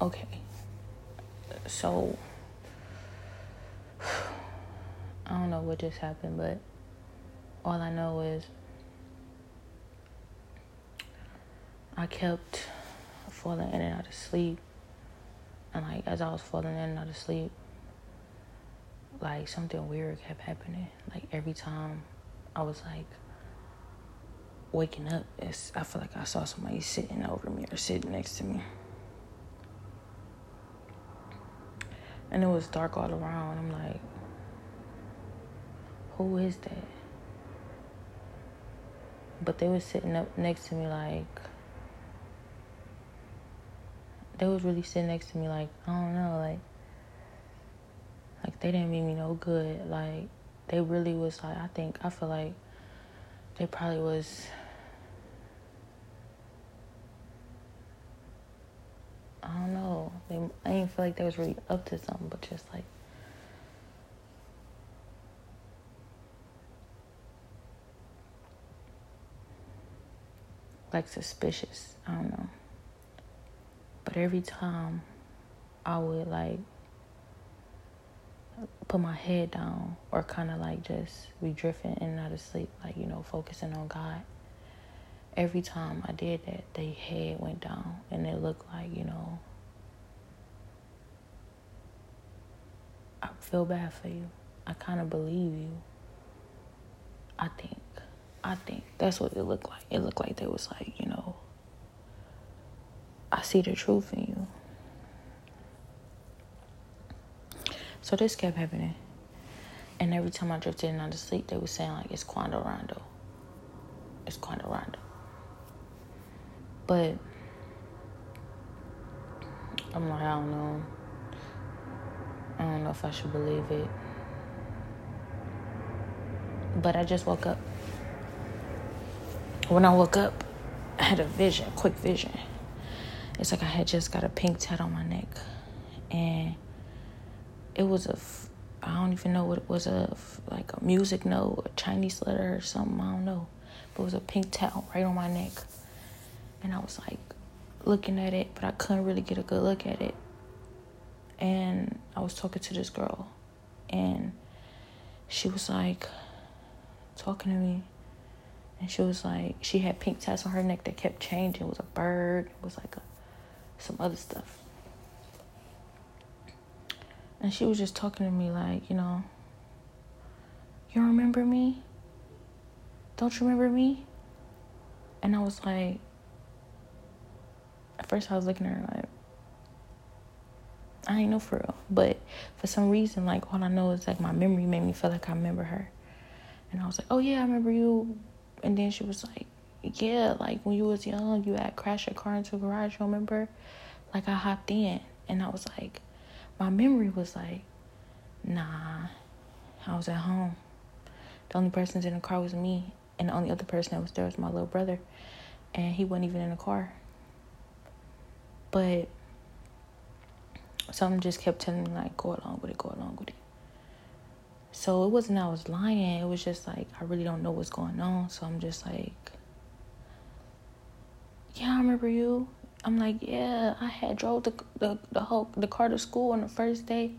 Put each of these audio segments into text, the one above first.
okay. So I don't know what just happened, but all I know is I kept falling in and out of sleep. And like as I was falling in and out of sleep, like something weird kept happening. Like every time I was like waking up, it's I feel like I saw somebody sitting over me or sitting next to me. And it was dark all around. I'm like, who is that? But they was sitting up next to me like they was really sitting next to me like, I don't know, like like they didn't mean me no good. Like they really was like I think I feel like they probably was I don't know. They I didn't feel like they was really up to something, but just like like suspicious. I don't know. But every time I would like put my head down or kind of like just be drifting in and out of sleep, like, you know, focusing on God. Every time I did that, their head went down and it looked like, you know, I feel bad for you. I kind of believe you. I think. I think that's what it looked like. It looked like they was like, you know, I see the truth in you. So this kept happening. And every time I drifted in of sleep, they were saying like it's Quando Rondo. It's Quando Rondo. But I'm like, I don't know. I don't know if I should believe it. But I just woke up. When I woke up, I had a vision, quick vision. It's like I had just got a pink tat on my neck. And it was a, I don't even know what it was, a like a music note, a Chinese letter or something, I don't know. But it was a pink tat right on my neck. And I was like looking at it, but I couldn't really get a good look at it. And I was talking to this girl, and she was like talking to me and she was like, she had pink tats on her neck that kept changing. It was a bird. It was like a, some other stuff. And she was just talking to me like, you know, you remember me? Don't you remember me? And I was like, at first I was looking at her like, I ain't know for real. But for some reason, like, all I know is like my memory made me feel like I remember her. And I was like, oh yeah, I remember you and then she was like, Yeah, like when you was young, you had crashed your car into a garage, you remember? Like I hopped in and I was like, my memory was like, nah, I was at home. The only person in the car was me, and the only other person that was there was my little brother, and he wasn't even in the car. But something just kept telling me like, go along with it, go along with it. So it wasn't I was lying. It was just like I really don't know what's going on. So I'm just like, yeah, I remember you. I'm like, yeah, I had drove the the the whole the car to school on the first day,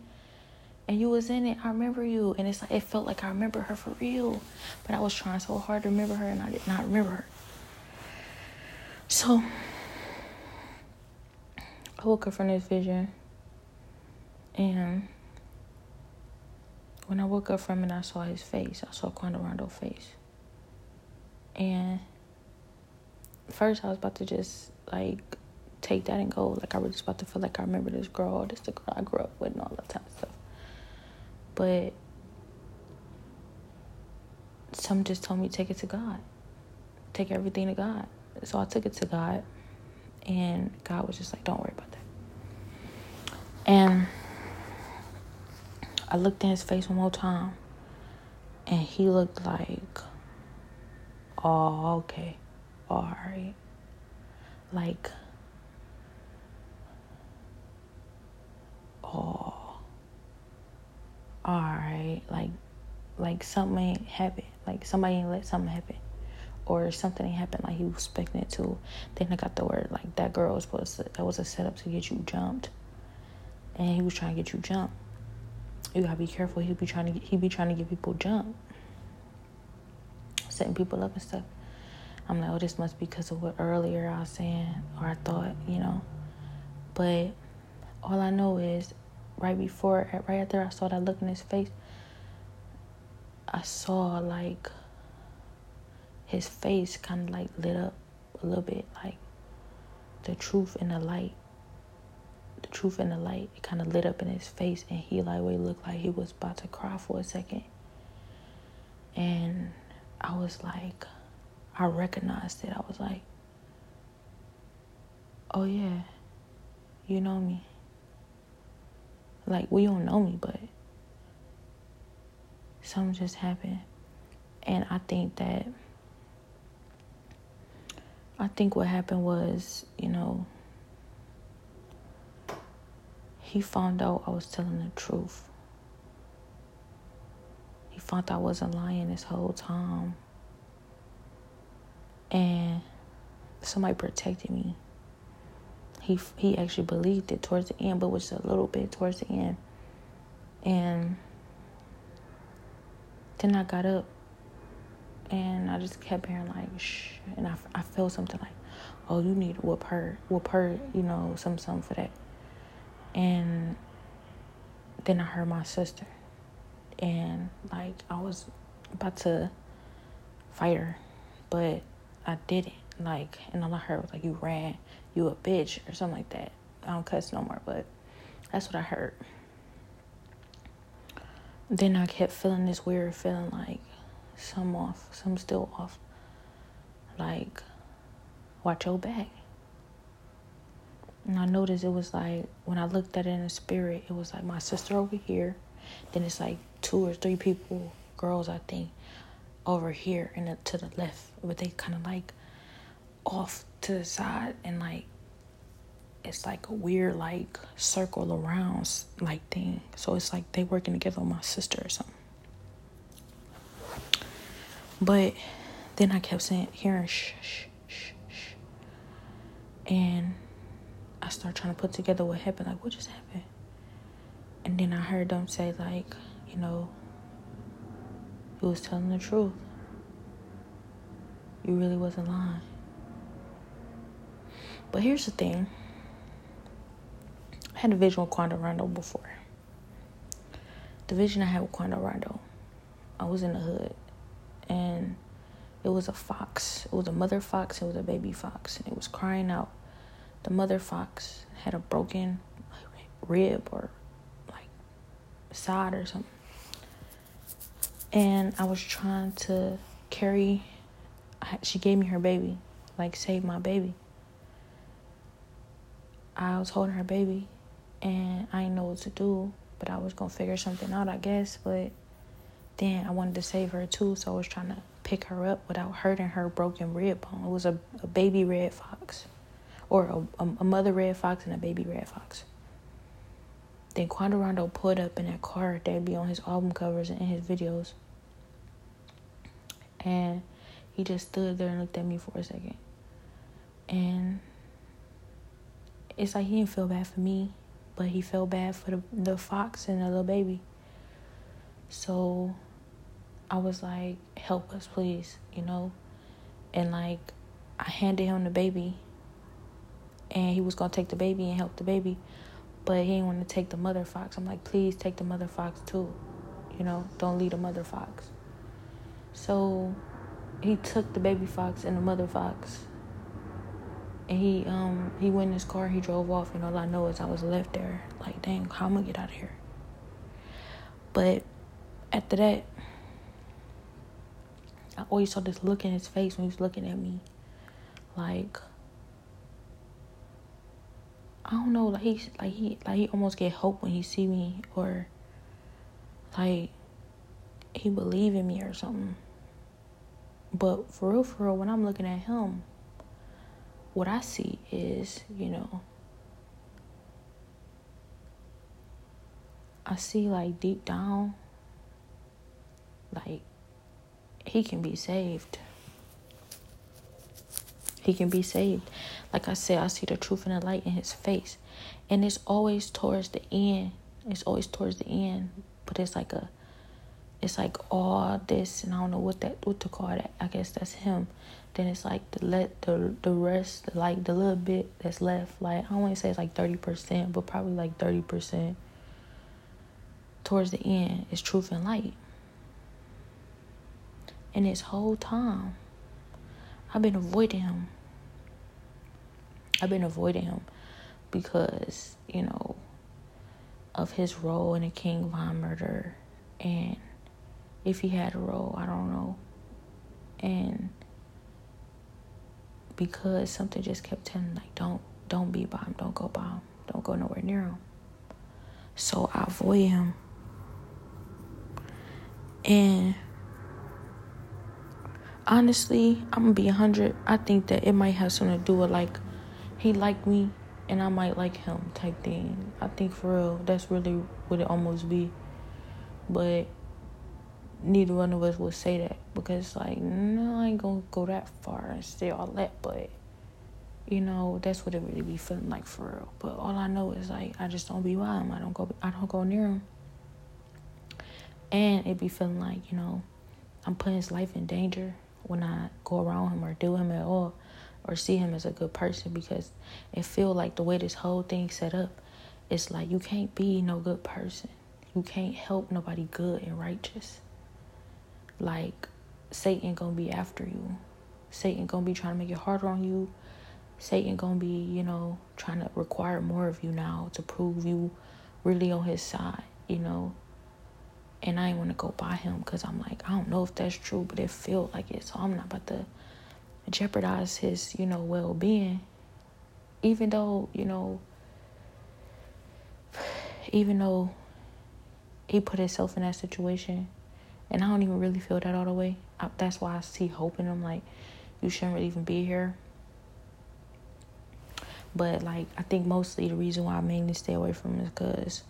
and you was in it. I remember you, and it's like it felt like I remember her for real, but I was trying so hard to remember her, and I did not remember her. So Up from this vision, and when I woke up from it, I saw his face. I saw Quando Rondo's face. And first, I was about to just like take that and go. Like I was just about to feel like I remember this girl. This the girl I grew up with and all that type of stuff. But some just told me take it to God. Take everything to God. So I took it to God, and God was just like, "Don't worry about that." And I looked in his face one more time, and he looked like, oh, okay, all right. Like, oh, all right. Like, like something happened. Like somebody let something happen, or something happened like he was expecting it to. Then I got the word like that girl was supposed to that was a setup to get you jumped, and he was trying to get you jumped. You gotta be careful. He'd be trying to he be trying to get people jump, setting people up and stuff. I'm like, oh, this must be because of what earlier I was saying or I thought, you know. But all I know is right before, right after I saw that look in his face, I saw like his face kind of like lit up a little bit, like the truth in the light. The truth in the light, it kind of lit up in his face, and he like, we looked like he was about to cry for a second. And I was like, I recognized it. I was like, oh yeah, you know me. Like, we don't know me, but something just happened. And I think that, I think what happened was, you know, he found out I was telling the truth. He found I wasn't lying this whole time and somebody protected me. He he actually believed it towards the end, but was a little bit towards the end. And then I got up, and I just kept hearing like shh, and I I felt something like, oh, you need to whoop her, whoop her, you know, some something for that. And then I heard my sister, and like I was about to fight her, but I didn't. Like, and all I heard was like, you ran, you a bitch, or something like that. I don't cuss no more, but that's what I heard. Then I kept feeling this weird feeling like some off, some still off. Like, watch your back. And I noticed it was like, when I looked at it in the spirit, it was like my sister over here. Then it's like two or three people, girls, I think, over here and to the left, but they kind of like off to the side and like it's like a weird like circle around like thing. So it's like they working together with my sister or something. But then I kept saying hearing shh shh shh shh, and Start trying to put together what happened. Like what just happened? And then I heard them say like, you know, you was telling the truth. You really wasn't lying. But here's the thing. I had a vision with Quando Rondo before. The vision I had with Quando Rondo, I was in the hood, and it was a fox. It was a mother fox. It was a baby fox, and it was crying out. The mother fox had a broken rib or like side or something and I was trying to carry. She gave me her baby, like save my baby. I was holding her baby, and I didn't know what to do, but I was gonna figure something out, I guess. But then I wanted to save her too, so I was trying to pick her up without hurting her broken rib bone. It was a, a baby red fox, or a, a mother red fox and a baby red fox. Then Quando pulled up in that car that'd be on his album covers and in his videos. And he just stood there and looked at me for a second. And it's like he didn't feel bad for me, but he felt bad for the, the fox and the little baby. So I was like, help us, please, you know? And like, I handed him the baby, and he was gonna take the baby and help the baby but he didn't want to take the mother fox. I'm like, please take the mother fox too. You know, don't leave the mother fox. So he took the baby fox and the mother fox. And he um he went in his car, he drove off, and all I know is I was left there. Like, dang, how am I gonna get out of here? But after that, I always saw this look in his face when he was looking at me. Like I don't know, like he like he like he almost get hope when he see me or like he believe in me or something. But for real, for real, when I'm looking at him, what I see is, you know, I see like deep down, like he can be saved. He can be saved. Like I said, I see the truth and the light in his face. And it's always towards the end. It's always towards the end. But it's like a it's like all this and I don't know what that what to call that. I guess that's him. Then it's like the let the the rest like the little bit that's left. Like I don't want to say it's like thirty percent, but probably like thirty percent towards the end is truth and light. And this whole time I've been avoiding him. I've been avoiding him because, you know, of his role in the King Von murder and if he had a role, I don't know. And because something just kept telling like don't don't be by him, don't go by him, don't go nowhere near him. So I avoid him. And honestly, I'm gonna be hundred. I think that it might have something to do with like he like me and I might like him type thing. I think for real, that's really what it almost be. But neither one of us would say that because like no, I ain't gonna go that far and say all that. But you know, that's what it really be feeling like for real. But all I know is like I just don't be by him. I don't go. I don't go near him. And it be feeling like you know, I'm putting his life in danger when I go around him or do him at all or see him as a good person because it feel like the way this whole thing set up it's like you can't be no good person. You can't help nobody good and righteous. Like satan gonna be after you. Satan gonna be trying to make it harder on you. Satan gonna be you know trying to require more of you now to prove you really on his side you know? And I ain't want to go by him because I'm like, I don't know if that's true, but it felt like it. So I'm not about to jeopardize his, you know, well being. Even though, you know, even though he put himself in that situation, and I don't even really feel that all the way. I, that's why I see hope in him. Like, you shouldn't really even be here. But like, I think mostly the reason why I mainly stay away from him is because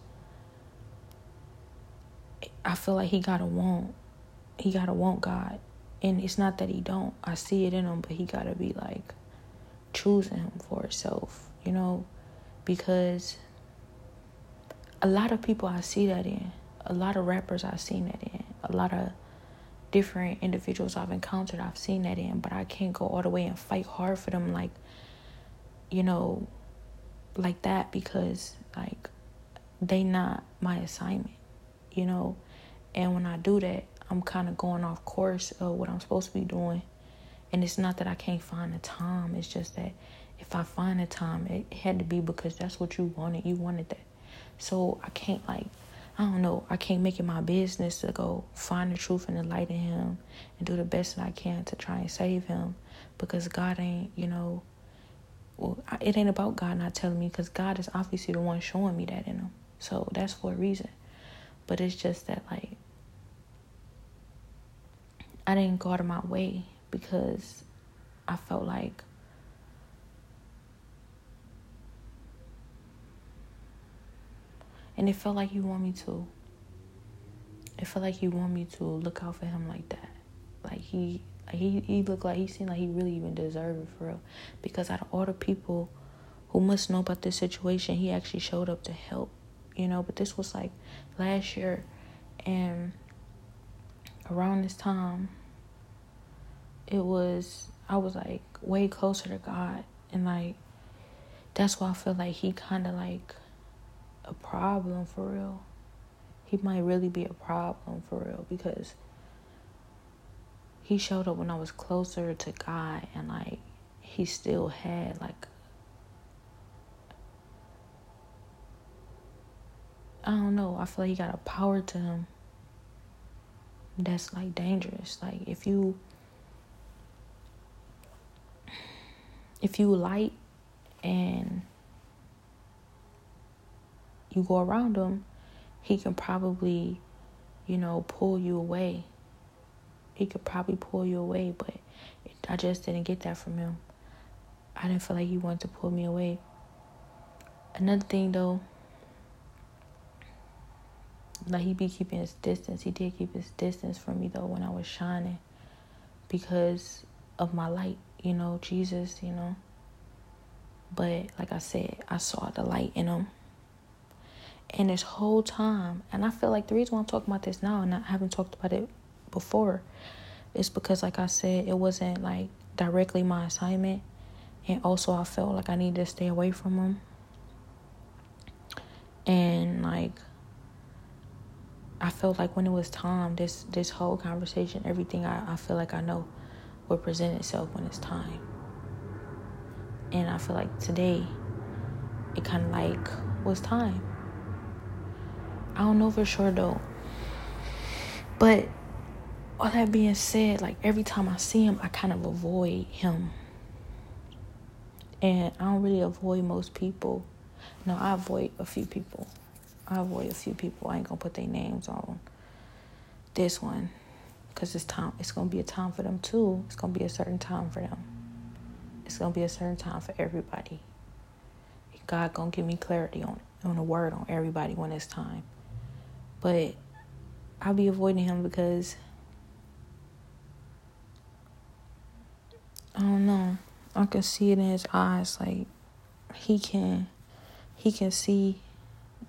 I feel like he gotta want, he gotta want God, and it's not that he don't. I see it in him, but he gotta be like choosing him for himself, you know, because a lot of people I see that in, a lot of rappers I've seen that in, a lot of different individuals I've encountered I've seen that in, but I can't go all the way and fight hard for them like, you know, like that because like they not my assignment, you know and when I do that, I'm kind of going off course of what I'm supposed to be doing. And it's not that I can't find the time. It's just that if I find the time, it had to be because that's what you wanted. You wanted that. So I can't like, I don't know. I can't make it my business to go find the truth and the light in him and do the best that I can to try and save him because God ain't, you know, well, it ain't about God not telling me because God is obviously the one showing me that in him. So that's for a reason. But it's just that like I didn't go out of my way because I felt like and it felt like you want me to. It felt like you want me to look out for him like that. Like he he he looked like he seemed like he really even deserved it for real. Because out of all the people who must know about this situation, he actually showed up to help. You know, but this was like last year and around this time, it was, I was like way closer to God. And like, that's why I feel like he kind of like a problem for real. He might really be a problem for real because he showed up when I was closer to God and like he still had like I don't know, I feel like he got a power to him that's like dangerous. Like if you if you light and you go around him, he can probably, you know, pull you away. He could probably pull you away, but I just didn't get that from him. I didn't feel like he wanted to pull me away. Another thing though, like he be keeping his distance. He did keep his distance from me though when I was shining because of my light. You know, Jesus, you know. But like I said, I saw the light in him. And this whole time, and I feel like the reason why I'm talking about this now and I haven't talked about it before is because, like I said, it wasn't like directly my assignment. And also, I felt like I needed to stay away from him. And like, I felt like when it was time, this this whole conversation, everything I, I feel like I know will present itself when it's time. And I feel like today it kind of like was time. I don't know for sure though. But all that being said, like every time I see him, I kind of avoid him. And I don't really avoid most people. No, I avoid a few people. I avoid a few people. I ain't gonna put their names on this one because it's time. It's gonna be a time for them too. It's gonna be a certain time for them. It's gonna be a certain time for everybody. God gonna give me clarity on on the word on everybody when it's time. But I'll be avoiding him because I don't know. I can see it in his eyes. Like he can, he can see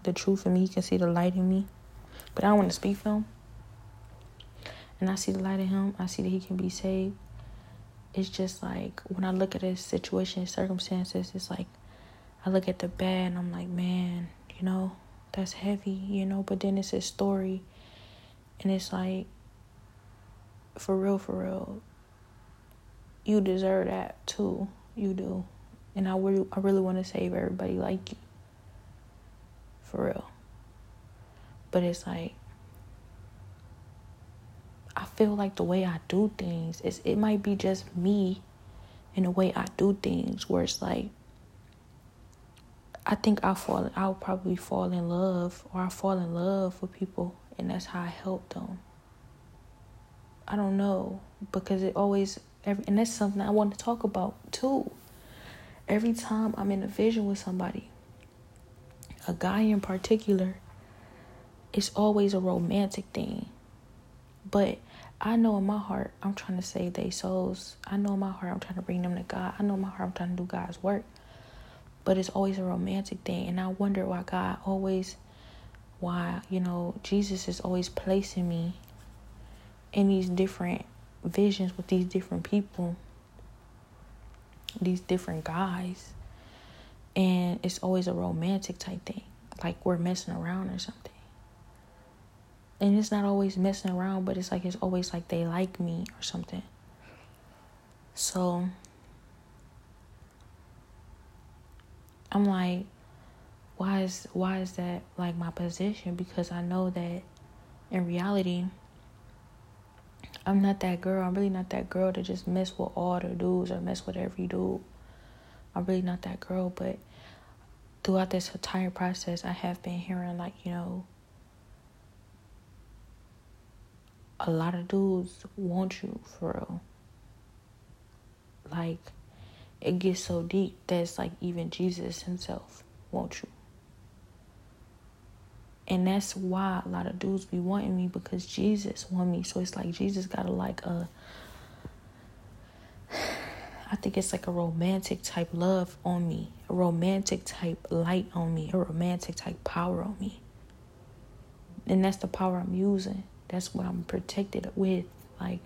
the truth in me. He can see the light in me. But I don't want to speak for him. And I see the light in him. I see that he can be saved. It's just like when I look at his situation, his circumstances, it's like I look at the bad and I'm like, man, you know, that's heavy, you know. But then it's his story, and it's like, for real, for real, you deserve that too. You do, and I really, I really want to save everybody like you for real. But it's like I feel like the way I do things is it might be just me in the way I do things where it's like I think I'll fall I'll probably fall in love or I fall in love with people and that's how I help them. I don't know because it always every and that's something I want to talk about too. Every time I'm in a vision with somebody, a guy in particular, it's always a romantic thing. But I know in my heart, I'm trying to save their souls. I know in my heart, I'm trying to bring them to God. I know in my heart, I'm trying to do God's work. But it's always a romantic thing. And I wonder why God always, why, you know, Jesus is always placing me in these different visions with these different people, these different guys and it's always a romantic type thing like we're messing around or something and it's not always messing around but it's like it's always like they like me or something. So i'm like why is why is that like my position? Because i know that in reality i'm not that girl. I'm really not that girl to just mess with all the dudes or mess with every dude. I'm really not that girl but throughout this entire process, I have been hearing, like, you know, a lot of dudes want you for real. Like, it gets so deep that it's like even Jesus himself wants you. And that's why a lot of dudes be wanting me because Jesus want me. So it's like Jesus got a like a I think it's like a romantic type love on me, a romantic type light on me, a romantic type power on me. And that's the power I'm using. That's what I'm protected with. Like,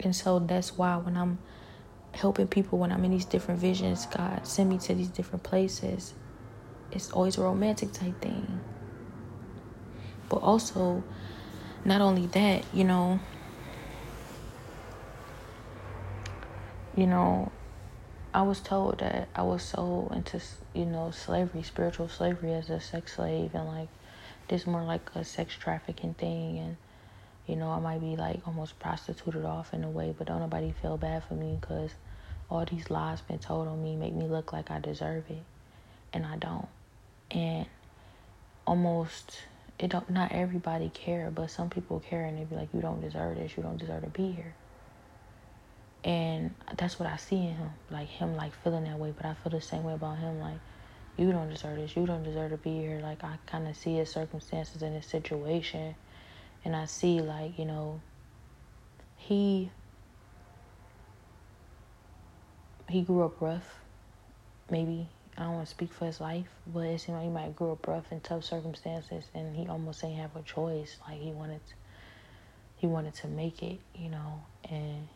and so that's why when I'm helping people, when I'm in these different visions, God send me to these different places. It's always a romantic type thing. But also, not only that, you know, you know, I was told that I was sold into, you know, slavery, spiritual slavery as a sex slave, and like this more like a sex trafficking thing, and you know, I might be like almost prostituted off in a way, but don't nobody feel bad for me because all these lies been told on me make me look like I deserve it, and I don't, and almost it don't not everybody care, but some people care, and they be like, you don't deserve this, you don't deserve to be here and that's what I see in him, like him like feeling that way. But I feel the same way about him, like you don't deserve this, you don't deserve to be here. Like I kind of see his circumstances in his situation, and I see like you know, he he grew up rough. Maybe I don't want to speak for his life, but it seemed like he might grew up rough in tough circumstances, and he almost didn't have a choice. Like he wanted, to, he wanted to make it, you know, and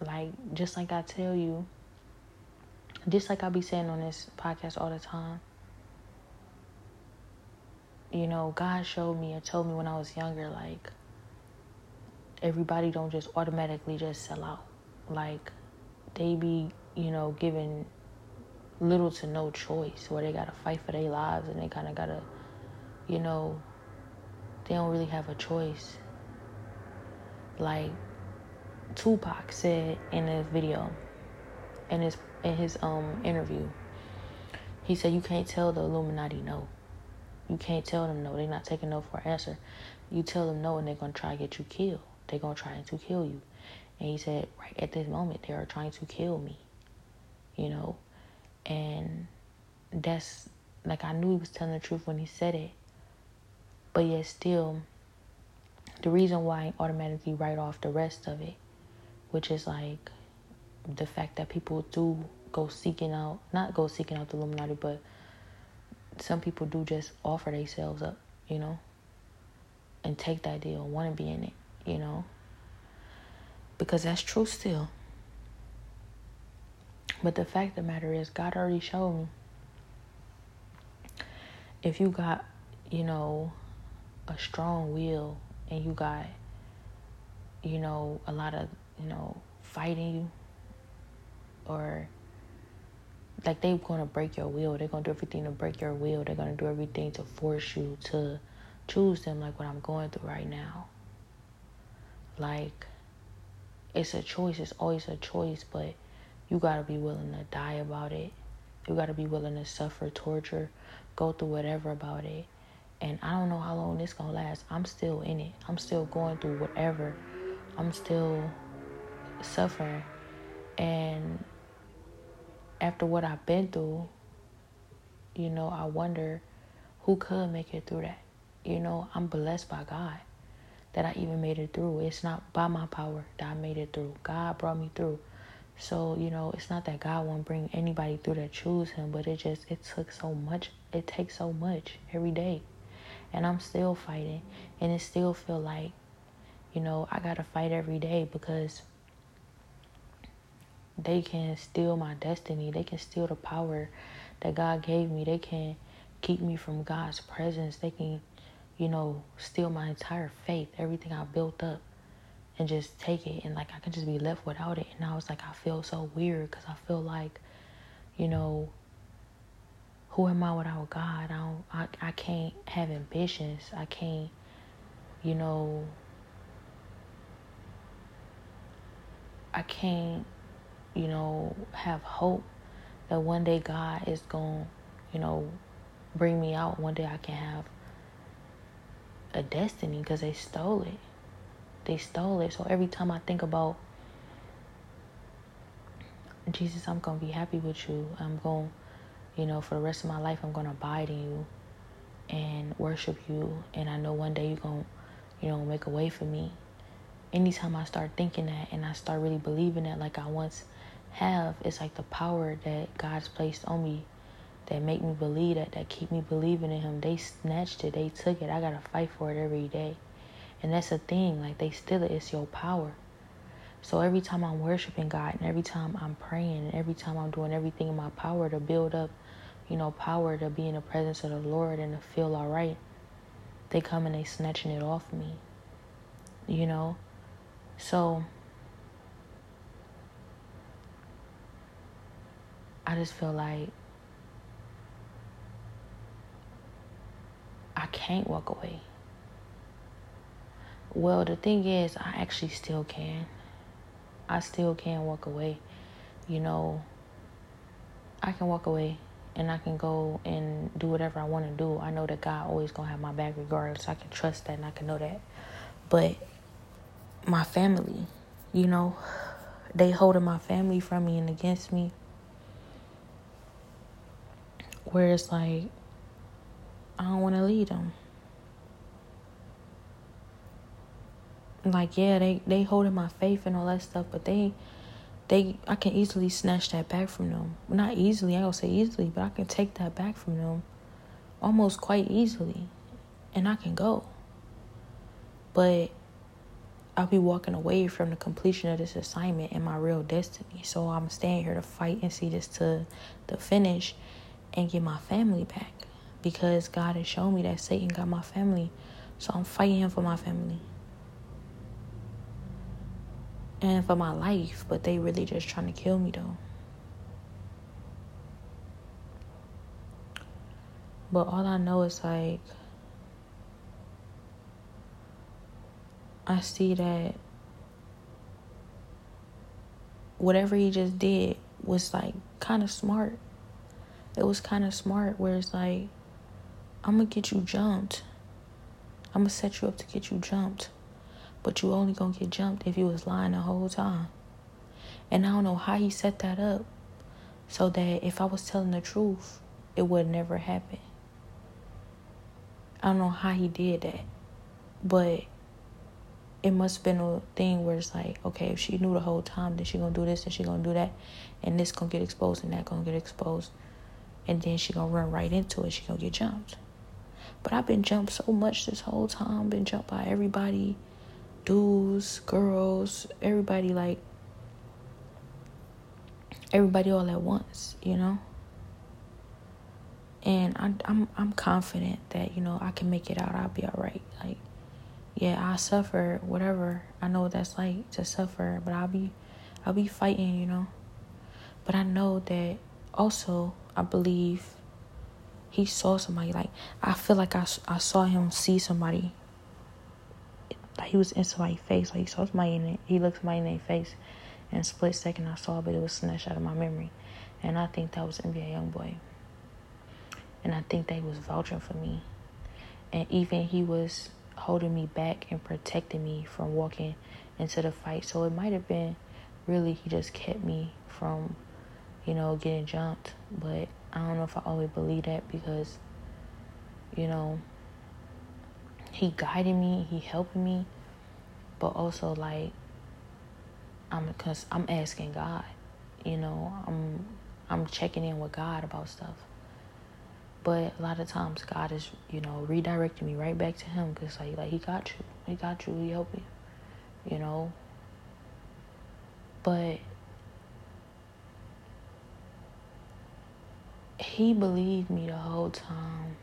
like just like I tell you, just like I be saying on this podcast all the time. You know, God showed me and told me when I was younger, like everybody don't just automatically just sell out. Like they be, you know, given little to no choice where they gotta fight for their lives and they kinda gotta, you know, they don't really have a choice. Like Tupac said in a video, in his in his um interview, he said you can't tell the Illuminati no. You can't tell them no. They're not taking no for an answer. You tell them no, and they're gonna try to get you killed. They're gonna try to kill you. And he said, right at this moment, they are trying to kill me. You know, and that's like I knew he was telling the truth when he said it. But yet still, the reason why I automatically write off the rest of it, which is like the fact that people do go seeking out, not go seeking out the Illuminati, but some people do just offer themselves up, you know, and take that deal, want to be in it, you know, because that's true still. But the fact of the matter is, God already showed me. If you got, you know, a strong will and you got, you know, a lot of, you know, fighting you or like they're gonna break your will. They're gonna do everything to break your will. They're gonna do everything to force you to choose them like what I'm going through right now. Like it's a choice, it's always a choice, but you gotta be willing to die about it. You gotta be willing to suffer torture, go through whatever about it. And I don't know how long this gonna last. I'm still in it. I'm still going through whatever. I'm still suffering. And after what I've been through, you know, I wonder who could make it through that. You know, I'm blessed by God that I even made it through. It's not by my power that I made it through. God brought me through. So, you know, it's not that God won't bring anybody through that choose him, but it just it took so much it takes so much every day. And I'm still fighting and it still feel like, you know, I gotta fight every day because they can steal my destiny. They can steal the power that God gave me. They can keep me from God's presence. They can, you know, steal my entire faith, everything I built up and just take it and like I can just be left without it. And I was like, I feel so weird because I feel like, you know, who am I without God? I don't, I, I can't have ambitions. I can't, you know, I can't, you know, have hope that one day God is going to, you know, bring me out. One day I can have a destiny because they stole it they stole it. So every time I think about Jesus, I'm going to be happy with you. I'm going, you know, for the rest of my life, I'm going to abide in you and worship you. And I know one day you're going to, you know, make a way for me. Anytime I start thinking that and I start really believing that like I once have, it's like the power that God's placed on me that make me believe that, that keep me believing in him. They snatched it. They took it. I got to fight for it every day. And that's the thing, like they steal it, it's your power. So every time I'm worshiping God and every time I'm praying and every time I'm doing everything in my power to build up, you know, power to be in the presence of the Lord and to feel all right, they come and they snatching it off me. You know? So I just feel like I can't walk away. Well, the thing is, I actually still can. I still can walk away. You know, I can walk away and I can go and do whatever I want to do. I know that God always going to have my back regardless. I can trust that and I can know that. But my family, you know, they holding my family from me and against me. Where it's like, I don't want to lead them. like yeah they they holding my faith and all that stuff but they they I can easily snatch that back from them. not easily, I don't say easily, but I can take that back from them almost quite easily. And I can go. But I'll be walking away from the completion of this assignment and my real destiny. So I'm staying here to fight and see this to the finish and get my family back. Because God has shown me that Satan got my family. So I'm fighting him for my family. And for my life. But they really just trying to kill me though. But all I know is like I see that whatever he just did was like kind of smart. It was kind of smart where it's like, I'm gonna get you jumped. I'm gonna set you up to get you jumped. But you only gonna get jumped if you was lying the whole time. And I don't know how he set that up so that if I was telling the truth, it would never happen. I don't know how he did that. But it must have been a thing where it's like, okay, if she knew the whole time, then she gonna do this and she gonna do that, and this gonna get exposed and that gonna get exposed, and then she gonna run right into it. She gonna get jumped. But I've been jumped so much this whole time. Been jumped by everybody, dudes, girls, everybody like everybody all at once, you know. And I'm I'm I'm confident that you know I can make it out. I'll be all right. Like yeah, I suffer, whatever. I know what that's like to suffer, but I'll be I'll be fighting, you know. But I know that also I believe he saw somebody like I feel like I, I saw him see somebody like he was in somebody's face like he saw somebody in it he looked somebody in their face and split second I saw but it was snatched out of my memory and I think that was NBA Youngboy and I think they was vouching for me and even he was holding me back and protecting me from walking into the fight. So it might have been really he just kept me from, you know, getting jumped. But I don't know if I always believe that because, you know, he guided me, he helping me, but also like I'm because I'm asking God, you know, I'm I'm checking in with God about stuff. But a lot of times God is, you know, redirecting me right back to Him because like, like He got you, He got you, He helped you, you know. But He believed me the whole time,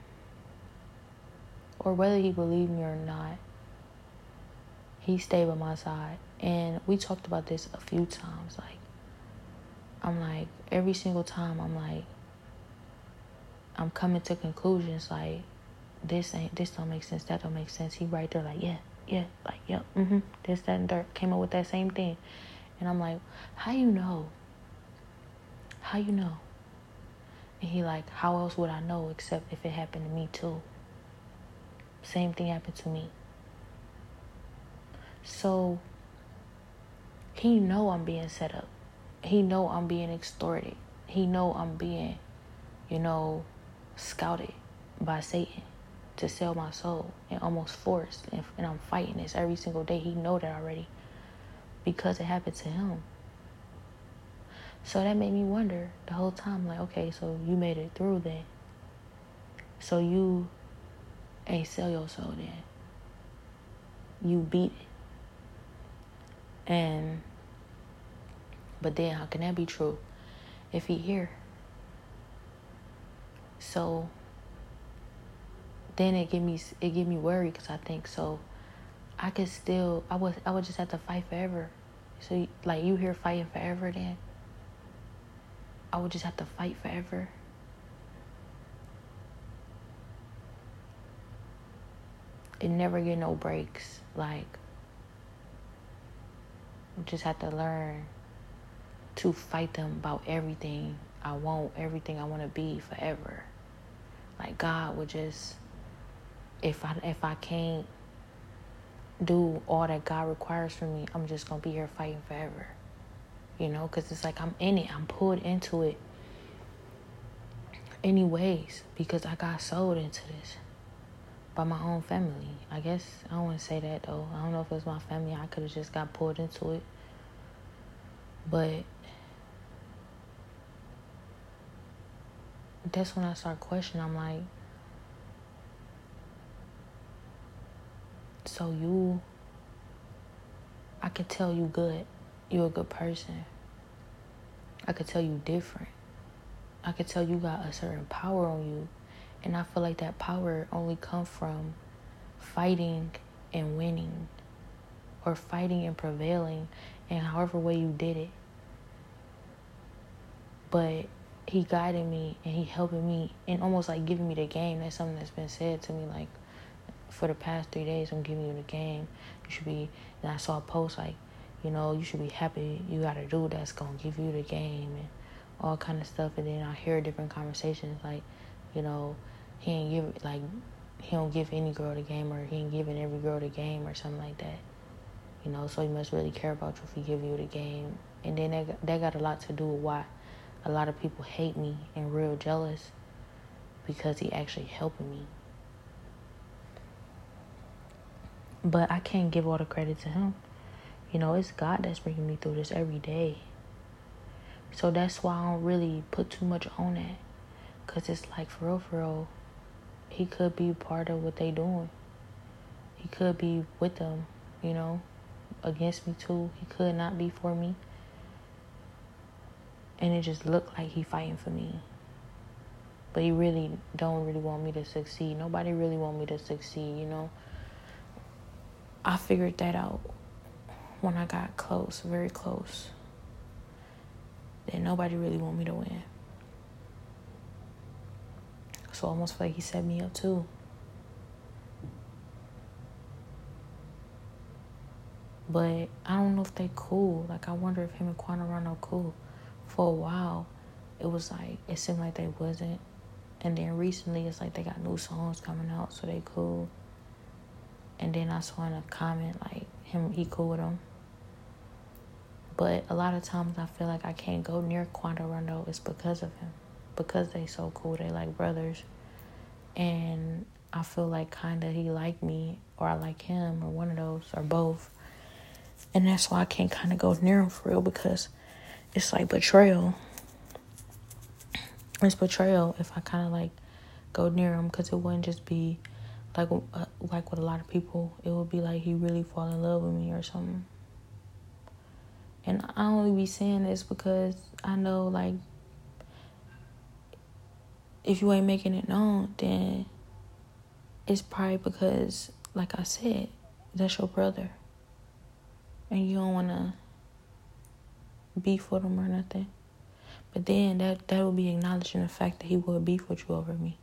or whether He believed me or not, He stayed by my side. And we talked about this a few times. Like, I'm like, every single time, I'm like, I'm coming to conclusions like this ain't this don't make sense, that don't make sense. He right there like, yeah, yeah, like, yeah, mm-hmm. This, that, and third came up with that same thing. And I'm like, how you know? How you know? And he like, how else would I know except if it happened to me too? Same thing happened to me. So he know I'm being set up. He know I'm being extorted. He know I'm being, you know, scouted by Satan to sell my soul and almost forced and, and I'm fighting this every single day. He know that already because it happened to him. So that made me wonder the whole time, like, okay, so you made it through then. So you ain't sell your soul then. You beat it. And but then how can that be true if he here? So then it give me it give me worry because I think so. I could still I was I would just have to fight forever. So like you here fighting forever then. I would just have to fight forever. It never get no breaks. Like just have to learn to fight them about everything I want, everything I want to be forever. Like God would just if I if I can't do all that God requires from me, I'm just gonna be here fighting forever you know, because it's like I'm in it, I'm pulled into it. Anyways, because I got sold into this by my own family. I guess I don't want to say that though. I don't know if it was my family. I could have just got pulled into it. But that's when I start questioning. I'm like, so you, I can tell you good. You're a good person. I could tell you different. I could tell you got a certain power on you. And I feel like that power only comes from fighting and winning or fighting and prevailing in however way you did it. But he guided me and he helping me and almost like giving me the game. That's something that's been said to me like for the past three days. I'm giving you the game. You should be. And I saw a post like, you know, you should be happy. You got a dude that's gonna give you the game and all kind of stuff. And then I hear different conversations like, you know, he ain't give like he don't give any girl the game or he ain't giving every girl the game or something like that. You know, so he must really care about you if he give you the game. And then that that got a lot to do with why a lot of people hate me and real jealous because he actually helping me. But I can't give all the credit to him. You know, it's God that's bringing me through this every day. So that's why I don't really put too much on it. Because it's like, for real, for real, he could be part of what they doing. He could be with them, you know, against me too. He could not be for me and it just looked like he fighting for me but he really don't really want me to succeed nobody really want me to succeed you know i figured that out when i got close very close that nobody really want me to win so I almost feel like he set me up too but i don't know if they cool like i wonder if him and Quan Quando cool for a while, it was like it seemed like they wasn't. And then recently, it's like they got new songs coming out, so they cool. And then I saw in a comment like him, he cool with them. But a lot of times I feel like I can't go near Quando Rondo. It's because of him, because they so cool. They like brothers, and I feel like kinda he like me or I like him or one of those or both. And that's why I can't kind of go near him for real because it's like betrayal. It's betrayal if I kind of like go near him because it wouldn't just be like uh, like with a lot of people. It would be like he really fall in love with me or something. And I only be saying this because I know like if you ain't making it known, then it's probably because, like I said, that's your brother, and you don't wanna beef with him or nothing. But then that that would be acknowledging the fact that he would beef with you over me.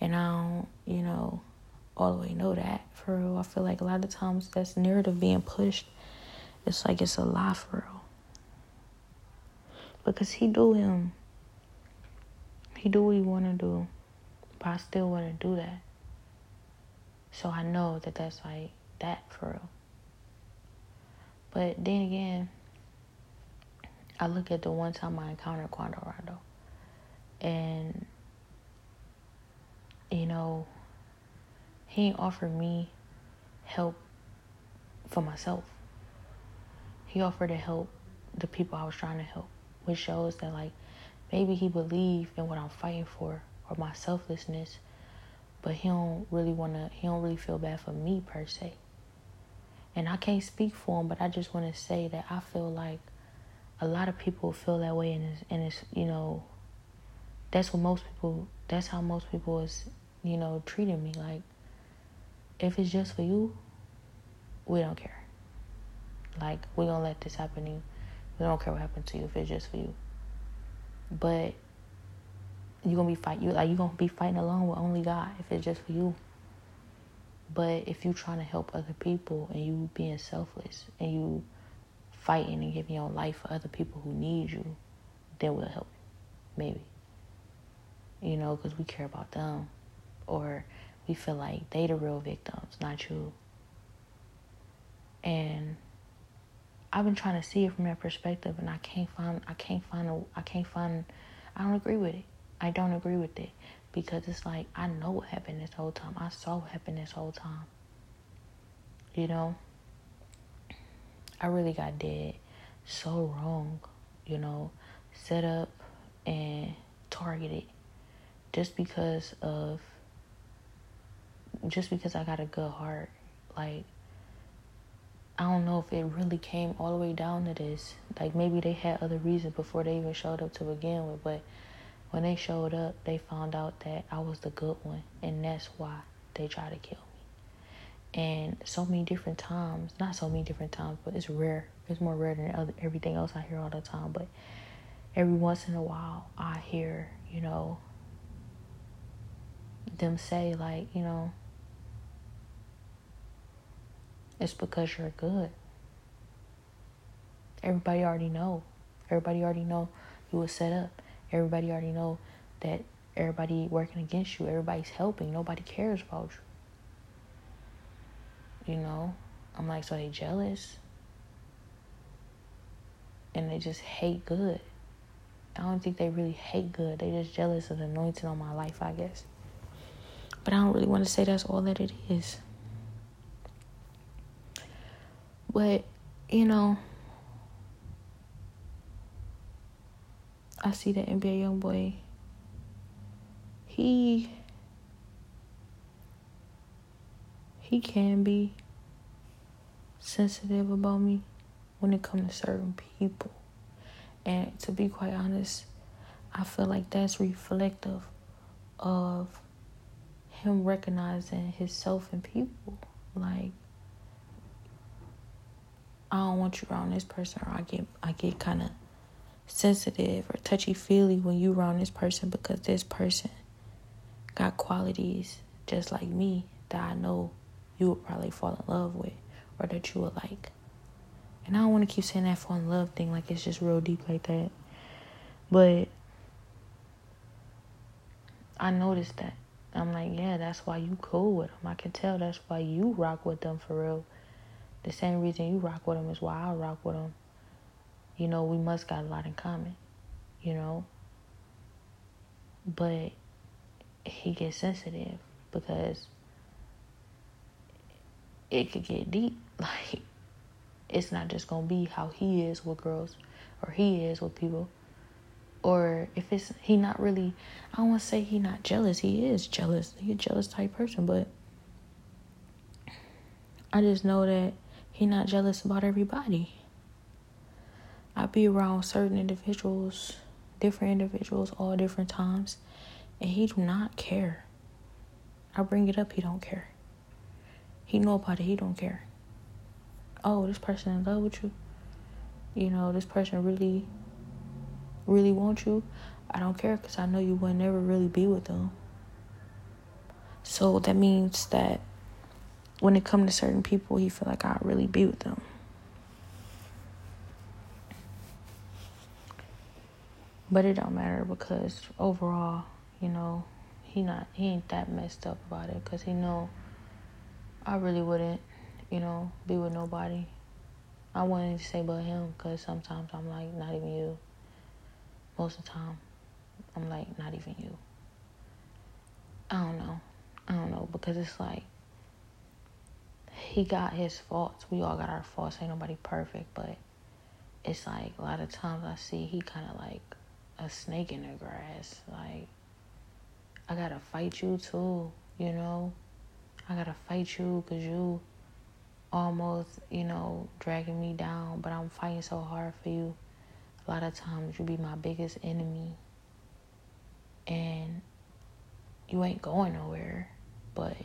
And I don't, you know, all the way know that for real. I feel like a lot of times that's narrative being pushed. It's like it's a lie for real. Because he do him. He do what he want to do. But I still want to do that. So I know that that's like that for real. But then again, I look at the one time I encountered Quando Rondo, and you know, he offered me help for myself. He offered to help the people I was trying to help, which shows that like maybe he believed in what I'm fighting for or my selflessness, but he don't really wanna he don't really feel bad for me per se. And I can't speak for him, but I just wanna say that I feel like a lot of people feel that way and it's, and it's you know that's what most people that's how most people is you know treating me like if it's just for you we don't care like we gonna let this happen to you we don't care what happened to you if it's just for you but you're gonna be fight you like you're gonna be fighting alone with only God if it's just for you but if you're trying to help other people and you being selfless and you fighting and giving your life for other people who need you, then we'll help you. Maybe. You know, because we care about them. Or we feel like they the real victims, not you. And I've been trying to see it from that perspective and I can't find I can't find a I can't find I don't agree with it. I don't agree with it. Because it's like I know what happened this whole time. I saw what happened this whole time. You know? I really got dead so wrong, you know, set up and targeted just because of just because I got a good heart. Like I don't know if it really came all the way down to this. Like maybe they had other reasons before they even showed up to begin with, but when they showed up, they found out that I was the good one, and that's why they tried to kill me. And so many different times, not so many different times, but it's rare. It's more rare than other, everything else I hear all the time. But every once in a while, I hear, you know, them say like, you know, it's because you're good. Everybody already know. Everybody already know you was set up. Everybody already know that everybody working against you. Everybody's helping. Nobody cares about you. You know? I'm like, so they jealous? And they just hate good. I don't think they really hate good. They just jealous of the anointing on my life, I guess. But I don't really want to say that's all that it is. But, you know, I see that NBA YoungBoy. He he can be sensitive about me when it comes to certain people. And to be quite honest, I feel like that's reflective of him recognizing himself and people. Like I don't want you around this person or I get I get kinda sensitive or touchy feely when you around this person because this person got qualities just like me that I know you would probably fall in love with or that you would like. And I don't want to keep saying that fall in love thing like it's just real deep like that. But I noticed that. I'm like, yeah, that's why you cool with them. I can tell that's why you rock with them for real. The same reason you rock with them is why I rock with them you know, we must got a lot in common, you know. But he gets sensitive because it could get deep. Like, it's not just gonna be how he is with girls or he is with people. Or if it's he not really I don't wanna say he not jealous, he is jealous. He a jealous type person, but I just know that he not jealous about everybody. I be around certain individuals, different individuals, all different times, and he do not care. I bring it up, he don't care. He know about it, he don't care. Oh, this person in love with you. You know, this person really, really want you. I don't care because I know you will never really be with them. So that means that when it comes to certain people, he feel like I really be with them. But it don't matter because overall, you know, he not he ain't that messed up about it because he know I really wouldn't, you know, be with nobody. I wouldn't say but him because sometimes I'm like not even you. Most of the time, I'm like not even you. I don't know. I don't know because it's like he got his faults. We all got our faults. Ain't nobody perfect, but it's like a lot of times I see he kind of like a snake in the grass. Like, I gotta fight you too, you know? I gotta fight you because you almost, you know, dragging me down, but I'm fighting so hard for you. A lot of times you be my biggest enemy. And you ain't going nowhere, but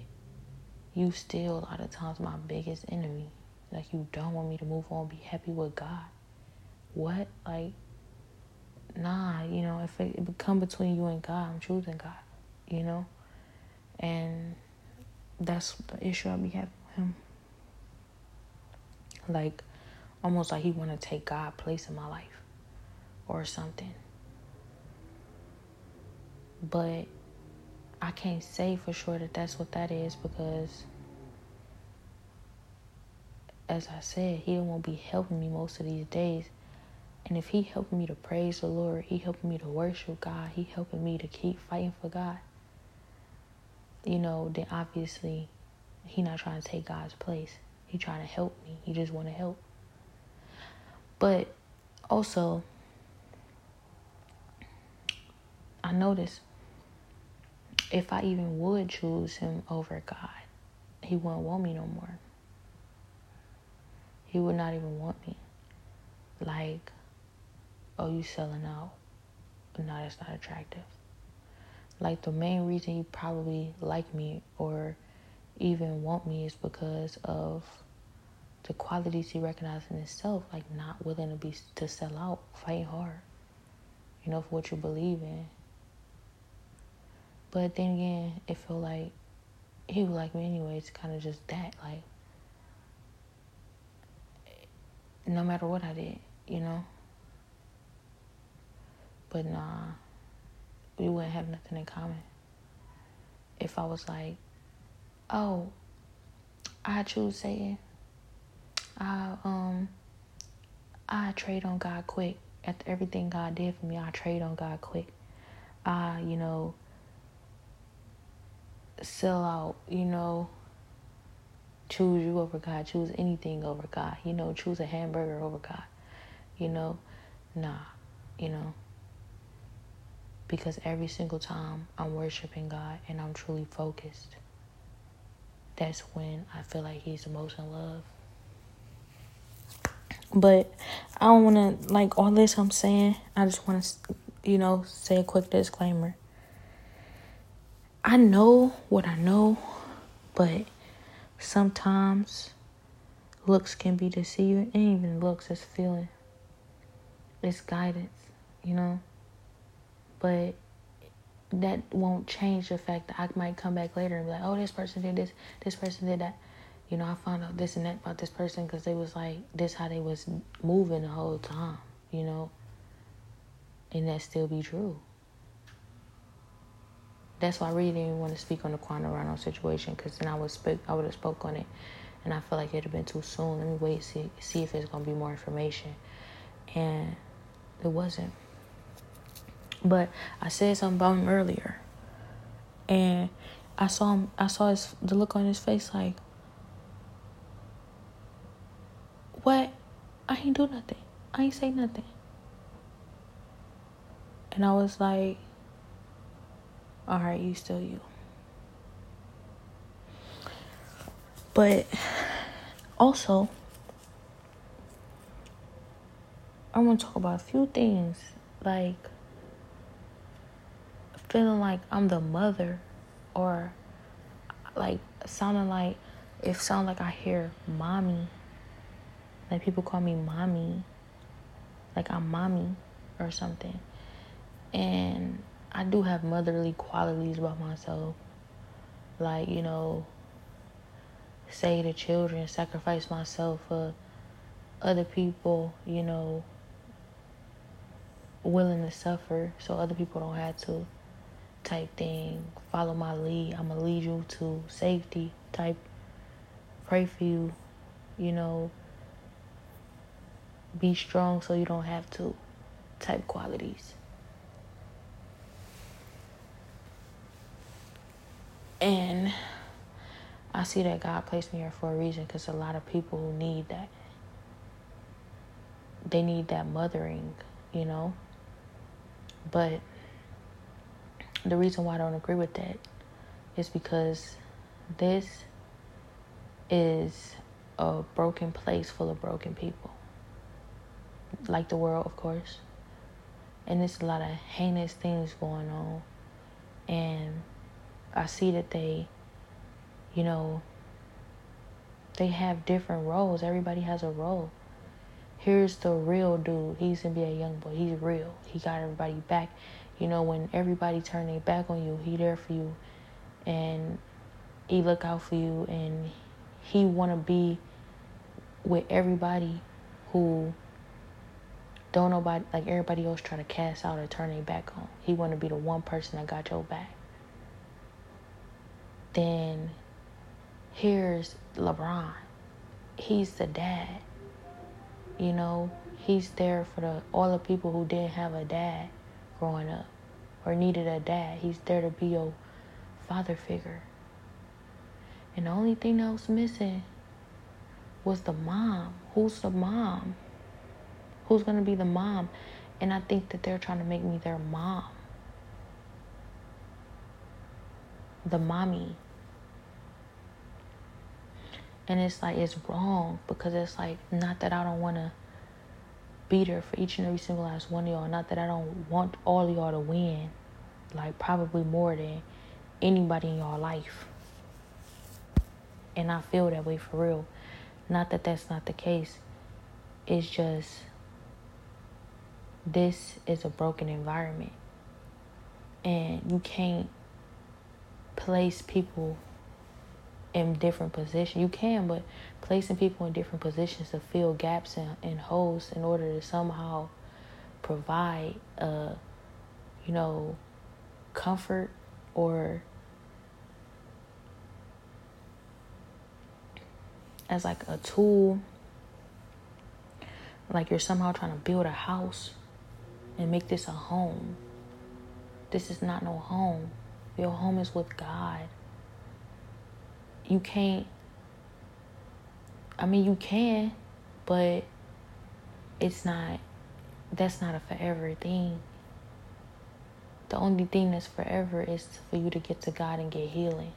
you still a lot of times my biggest enemy. Like you don't want me to move on, be happy with God. What? Like nah, you know, if it, it come between you and God, I'm choosing God, you know? And that's the issue I be having with him. Like, almost like he want to take God place in my life or something. But I can't say for sure that that's what that is because, as I said, he won't be helping me most of these days. And if he helping me to praise the Lord, he helping me to worship God, he helping me to keep fighting for God, you know, then obviously he not trying to take God's place. He trying to help me. He just want to help. But also, I notice if I even would choose him over God, he wouldn't want me no more. He would not even want me. Like, oh, you selling out. No, that's not attractive. Like, the main reason he probably like me or even want me is because of the qualities he recognizes in himself, like not willing to be to sell out, fight hard, you know, for what you believe in. But then again, it felt like he would like me anyway. It's kind of just that, like, no matter what I did, you know. But nah, we wouldn't have nothing in common. If I was like, oh, I choose Satan. I um I trade on God quick. After everything God did for me, I trade on God quick. I, you know, sell out, you know, choose you over God, choose anything over God, you know, choose a hamburger over God, you know, nah, you know, because every single time I'm worshiping God and I'm truly focused, that's when I feel like He's the most in love. But I don't want to, like, all this I'm saying, I just want to, you know, say a quick disclaimer. I know what I know, but sometimes looks can be deceiving. Even looks is feeling. It's guidance, you know? But that won't change the fact that I might come back later and be like, oh, this person did this, this person did that you know, I found out this and that about this person because they was like, this how they was moving the whole time, you know, and that still be true. That's why I really didn't want to speak on the Quando Rondo situation because then I would speak, I would have spoke on it, and I feel like it'd have been too soon. Let me wait see see if there's gonna be more information, and it wasn't. But I said something about him earlier, and I saw him. I saw his the look on his face like What? I ain't do nothing. I ain't say nothing. And I was like, all right, you still you. But also, I want to talk about a few things. Like, feeling like I'm the mother, or like sounding like, if sound like I hear mommy like people call me mommy. Like I'm mommy or something. And I do have motherly qualities about myself. Like, you know, say to children, sacrifice myself for other people, you know, willing to suffer so other people don't have to type thing. Follow my lead. I'm going to lead you to safety type. Pray for you, you know, be strong so you don't have to type qualities. And I see that God placed me here for a reason because a lot of people need that. They need that mothering, you know? But the reason why I don't agree with that is because this is a broken place full of broken people like the world, of course. And there's a lot of heinous things going on. And I see that they, you know, they have different roles. Everybody has a role. Here's the real dude. He's gonna be a young boy. He's real. He got everybody back. You know, when everybody turn their back on you, he there for you, and he look out for you, and he wanna be with everybody who don't nobody like everybody else try to cast out or turn their back on. He want to be the one person that got your back. Then here's LeBron. He's the dad. You know, he's there for the all the people who didn't have a dad growing up or needed a dad. He's there to be your father figure. And the only thing that was missing was the mom. Who's the mom? Who's going to be the mom? And I think that they're trying to make me their mom. The mommy. And it's like it's wrong because it's like not that I don't want to be there for each and every single last one of y'all. Not that I don't want all of y'all to win, like probably more than anybody in y'all life. And I feel that way for real. Not that that's not the case. It's just this is a broken environment. And you can't place people in different positions. You can, but placing people in different positions to fill gaps and, and holes in order to somehow provide, uh, you know, comfort or as like a tool, like you're somehow trying to build a house and make this a home. This is not no home. Your home is with God. You can't, I mean, you can, but it's not, that's not a forever thing. The only thing that's forever is for you to get to God and get healing.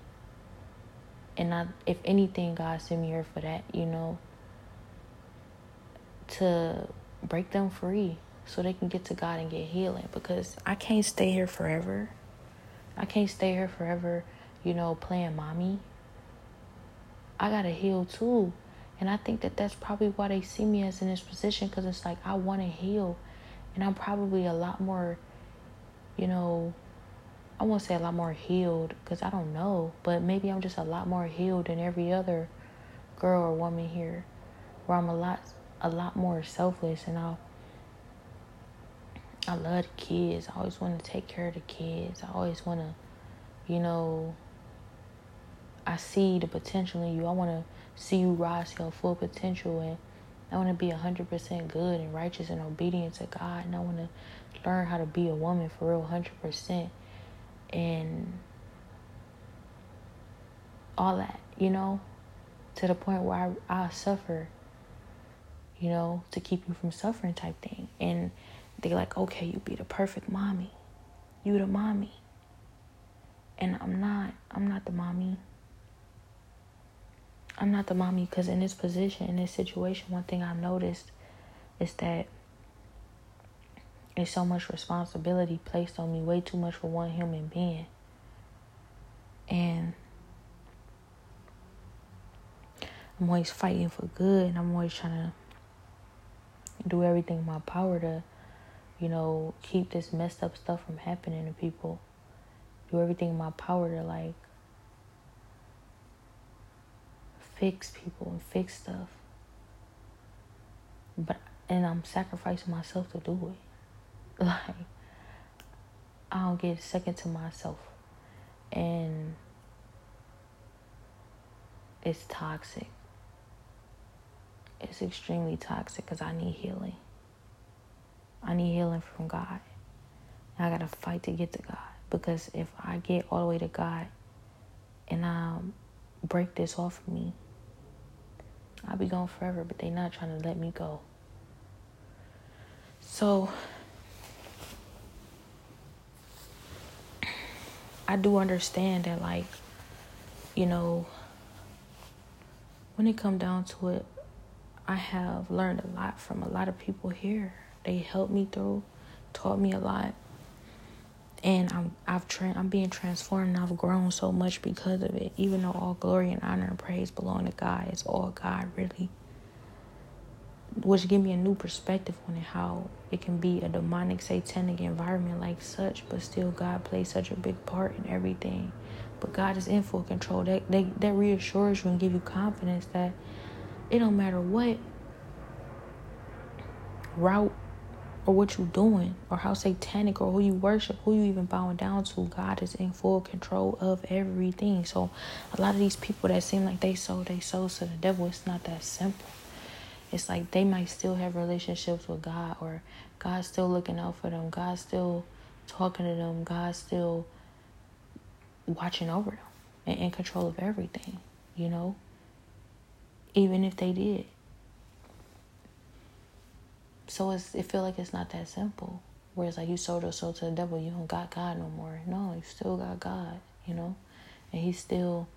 And I, if anything, God sent me here for that, you know, to break them free so they can get to God and get healing because I can't stay here forever. I can't stay here forever, you know, playing mommy. I got to heal too. And I think that that's probably why they see me as in this position because it's like I want to heal. And I'm probably a lot more, you know, I won't say a lot more healed because I don't know, but maybe I'm just a lot more healed than every other girl or woman here where I'm a lot a lot more selfless and I'll I love the kids. I always want to take care of the kids. I always want to, you know, I see the potential in you. I want to see you rise to your full potential and I want to be 100% good and righteous and obedient to God. And I want to learn how to be a woman for real 100%. And all that, you know, to the point where I, I suffer, you know, to keep you from suffering type thing. And they're like, okay, you be the perfect mommy. You the mommy. And I'm not. I'm not the mommy. I'm not the mommy because in this position, in this situation, one thing I've noticed is that there's so much responsibility placed on me, way too much for one human being. And I'm always fighting for good, and I'm always trying to do everything in my power to you know, keep this messed up stuff from happening to people. Do everything in my power to like fix people and fix stuff. But and I'm sacrificing myself to do it. Like I don't get second to myself. And it's toxic. It's extremely toxic because I need healing. I need healing from God. I got to fight to get to God. Because if I get all the way to God and I break this off of me, I'll be gone forever. But they're not trying to let me go. So I do understand that, like, you know, when it come down to it, I have learned a lot from a lot of people here. They helped me through, taught me a lot. And I'm I've tra- I'm being transformed I've grown so much because of it. Even though all glory and honor and praise belong to God, it's all God really. Which give me a new perspective on it, how it can be a demonic, satanic environment like such, but still God plays such a big part in everything. But God is in full control. That that, that reassures you and give you confidence that it don't matter what route or what you're doing or how satanic or who you worship, who you even bowing down to, God is in full control of everything. So a lot of these people that seem like they sold they souls to the devil, it's not that simple. It's like they might still have relationships with God or God's still looking out for them. God's still talking to them. God's still watching over them and in control of everything, you know? Even if they did. So it's it feel like it's not that simple. Whereas like you sold your soul to the devil, you don't got God no more. No, you still got God, you know? and he still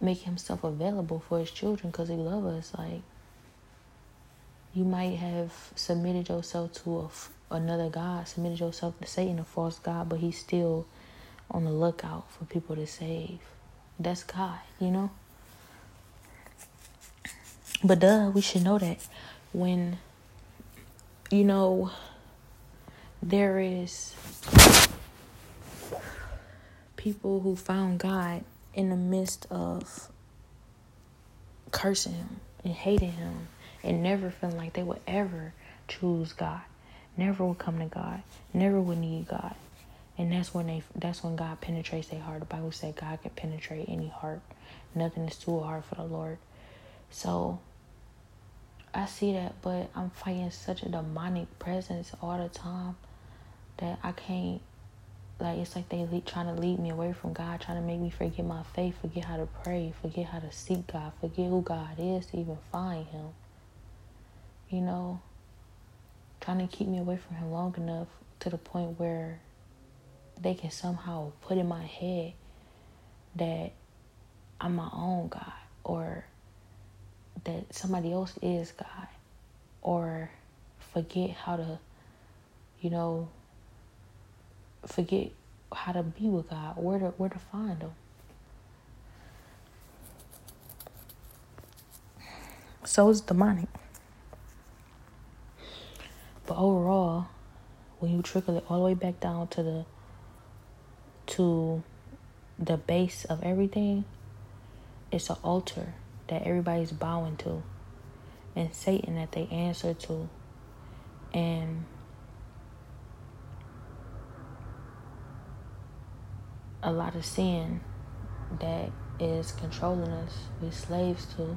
make himself available for his children because he love us like you might have submitted yourself to a, another god submitted yourself to satan a false god but he's still on the lookout for people to save that's god you know but duh we should know that when you know there is people who found god in the midst of cursing him and hating him and never feeling like they would ever choose God, never would come to God, never would need God. And that's when they that's when God penetrates their heart. The Bible said God can penetrate any heart. Nothing is too hard for the Lord. So I see that, but I'm fighting such a demonic presence all the time that I can't like it's like they lead, trying to lead me away from God, trying to make me forget my faith, forget how to pray, forget how to seek God, forget who God is to even find Him. You know, trying to keep me away from Him long enough to the point where they can somehow put in my head that I'm my own God or that somebody else is God or forget how to, you know, forget how to be with God, where to where to find Him. So it's demonic. But overall, when you trickle it all the way back down to the to the base of everything, it's an altar that everybody's bowing to, and Satan that they answer to, and a lot of sin that is controlling us, we slaves to.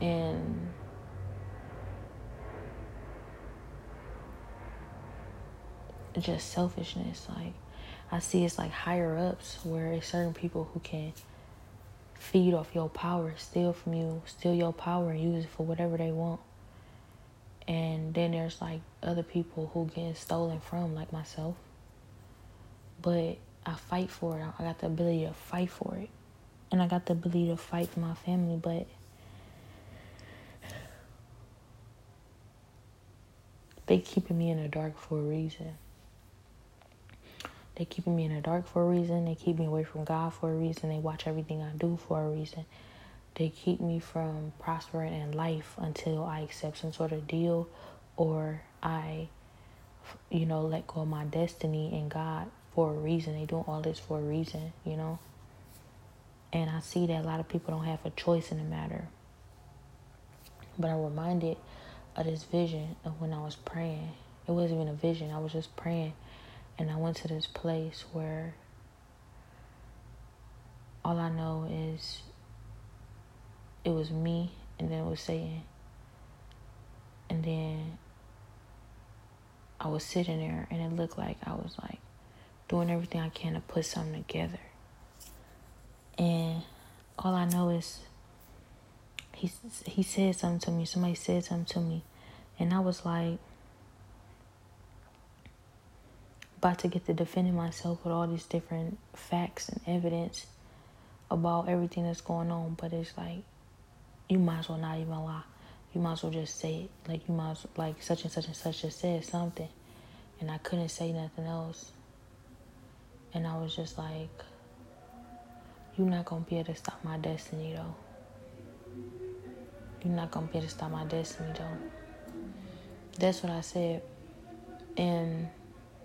And just selfishness. Like I see it's like higher ups where it's certain people who can feed off your power, steal from you, steal your power and use it for whatever they want. And then there's like other people who get stolen from, like myself but I fight for it. I got the ability to fight for it. And I got the ability to fight for my family, but they keeping me in the dark for a reason. They keeping me in the dark for a reason. They keep me away from God for a reason. They watch everything I do for a reason. They keep me from prospering in life until I accept some sort of deal or I, you know, let go of my destiny and God for a reason. They doing all this for a reason, you know. And I see that a lot of people don't have a choice in the matter. But I'm reminded of this vision of when I was praying. It wasn't even a vision. I was just praying, and I went to this place where all I know is it was me, and then it was Satan, and then I was sitting there, and it looked like I was like doing everything I can to put something together. And all I know is he he said something to me. Somebody said something to me, and I was like about to get to defending myself with all these different facts and evidence about everything that's going on. But it's like you might as well not even lie. You might as well just say it. Like you might as well, like such and such and such just said something, and I couldn't say nothing else. And I was just like, You're not gonna be able to stop my destiny though. You're not gonna be able to stop my destiny though. That's what I said. And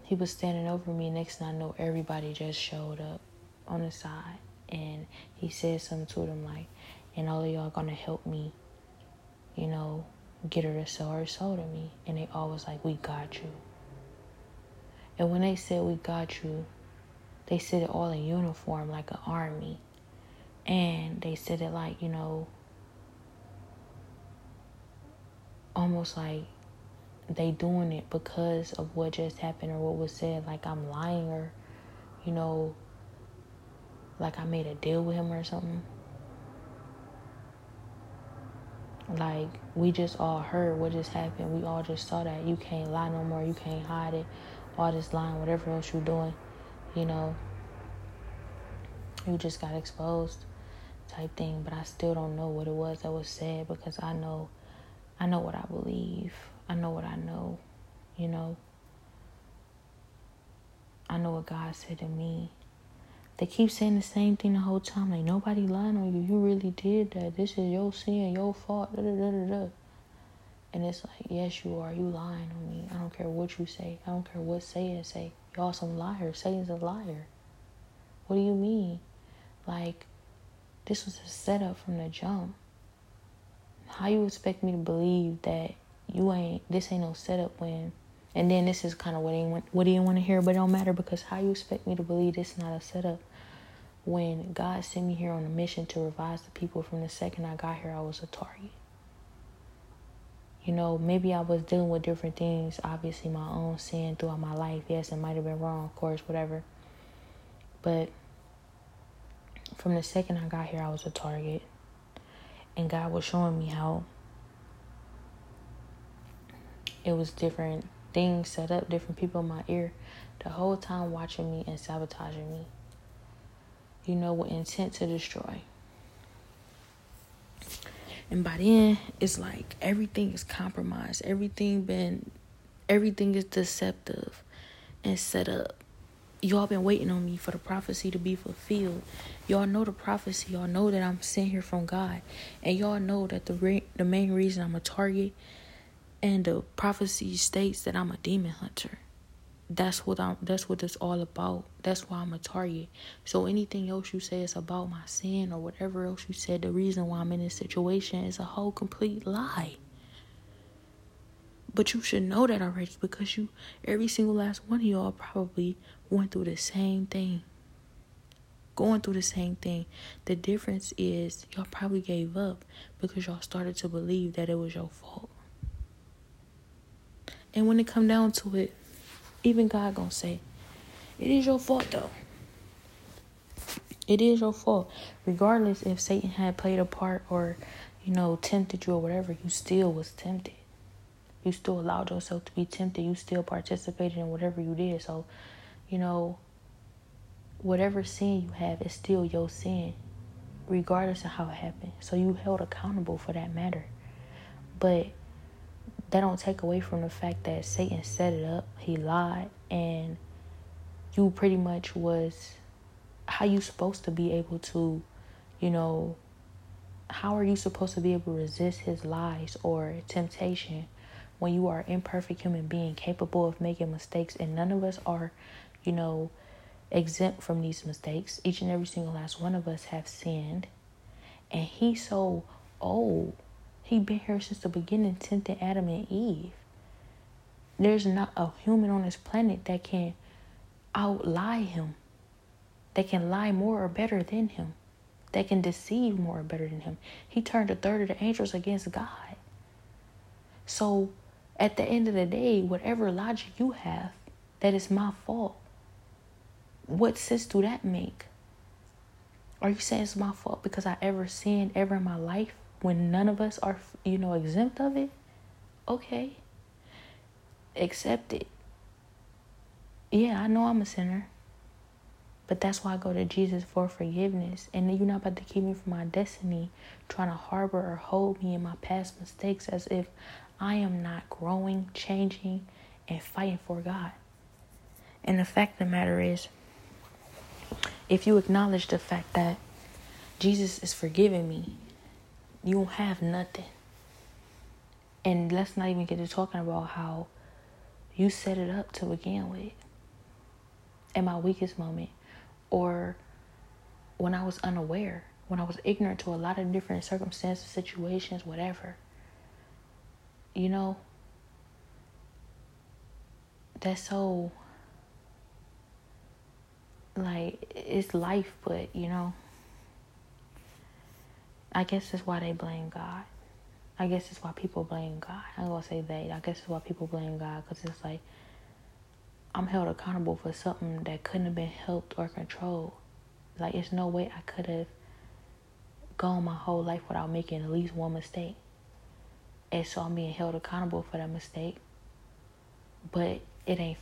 he was standing over me. Next thing I know, everybody just showed up on the side. And he said something to them like, and all of y'all gonna help me, you know, get her to sell her soul to me. And they all was like, we got you. And when they said we got you, they said it all in uniform like an army. And they said it like, you know, almost like they doing it because of what just happened or what was said, like I'm lying or, you know, like I made a deal with him or something. Like we just all heard what just happened. We all just saw that you can't lie no more. You can't hide it. All this lying, whatever else you're doing you know, you just got exposed type thing. But I still don't know what it was that was said because I know, I know what I believe. I know what I know, you know. I know what God said to me. They keep saying the same thing the whole time. Like nobody lying on you. You really did that. This is your sin, your fault. Da, da, da. And it's like, yes, you are. You lying on me. I don't care what you say. I don't care what Satan say. Y'all some liars. Satan's a liar. What do you mean? Like, this was a setup from the jump. How you expect me to believe that you ain't this ain't no setup when and then this is kind of what he want, what he want to hear, but it don't matter because how you expect me to believe this is not a setup when God sent me here on a mission to revise the people from the second I got here, I was a target. You know, maybe I was dealing with different things, obviously my own sin throughout my life. Yes, it might have been wrong, of course, whatever. But from the second I got here, I was a target. And God was showing me how it was different things set up, different people in my ear, the whole time watching me and sabotaging me. You know, with intent to destroy. And by then, it's like everything is compromised. Everything been, everything is deceptive and set up. Y'all been waiting on me for the prophecy to be fulfilled. Y'all know the prophecy. Y'all know that I'm sent here from God, and y'all know that the re- the main reason I'm a target and the prophecy states that I'm a demon hunter. That's what I'm that's what it's all about. That's why I'm a target. So anything else you say is about my sin or whatever else you said, the reason why I'm in this situation is a whole complete lie. But you should know that already because you every single last one of y'all probably went through the same thing. Going through the same thing. The difference is y'all probably gave up because y'all started to believe that it was your fault. And when it come down to it, even God gonna say, it is your fault though. It is your fault. Regardless if Satan had played a part or, you know, tempted you or whatever, you still was tempted. You still allowed yourself to be tempted. You still participated in whatever you did. So, you know, whatever sin you have is still your sin, regardless of how it happened. So you held accountable for that matter. But that don't take away from the fact that Satan set it up, he lied, and you pretty much was how you supposed to be able to, you know, how are you supposed to be able to resist his lies or temptation when you are imperfect human being capable of making mistakes and none of us are, you know, exempt from these mistakes. Each and every single last one of us have sinned. And he's so old he been here since the beginning, tempting Adam and Eve. There's not a human on this planet that can outlie him. That can lie more or better than him. That can deceive more or better than him. He turned a third of the angels against God. So at the end of the day, whatever logic you have, that is my fault. What sense do that make? Are you saying it's my fault because I ever sinned ever in my life? When none of us are, you know, exempt of it, okay, accept it. Yeah, I know I'm a sinner. But that's why I go to Jesus for forgiveness. And you're not about to keep me from my destiny, trying to harbor or hold me in my past mistakes as if I am not growing, changing, and fighting for God. And the fact of the matter is, if you acknowledge the fact that Jesus is forgiving me you have nothing. And let's not even get to talking about how you set it up to begin with. At my weakest moment, or when I was unaware, when I was ignorant to a lot of different circumstances, situations, whatever. You know, that's so like it's life, but you know. I guess that's why they blame God. I guess it's why people blame God. I'm gonna say they. I guess it's why people blame God because it's like I'm held accountable for something that couldn't have been helped or controlled. Like it's no way I could have gone my whole life without making at least one mistake. And so I'm being held accountable for that mistake. But it ain't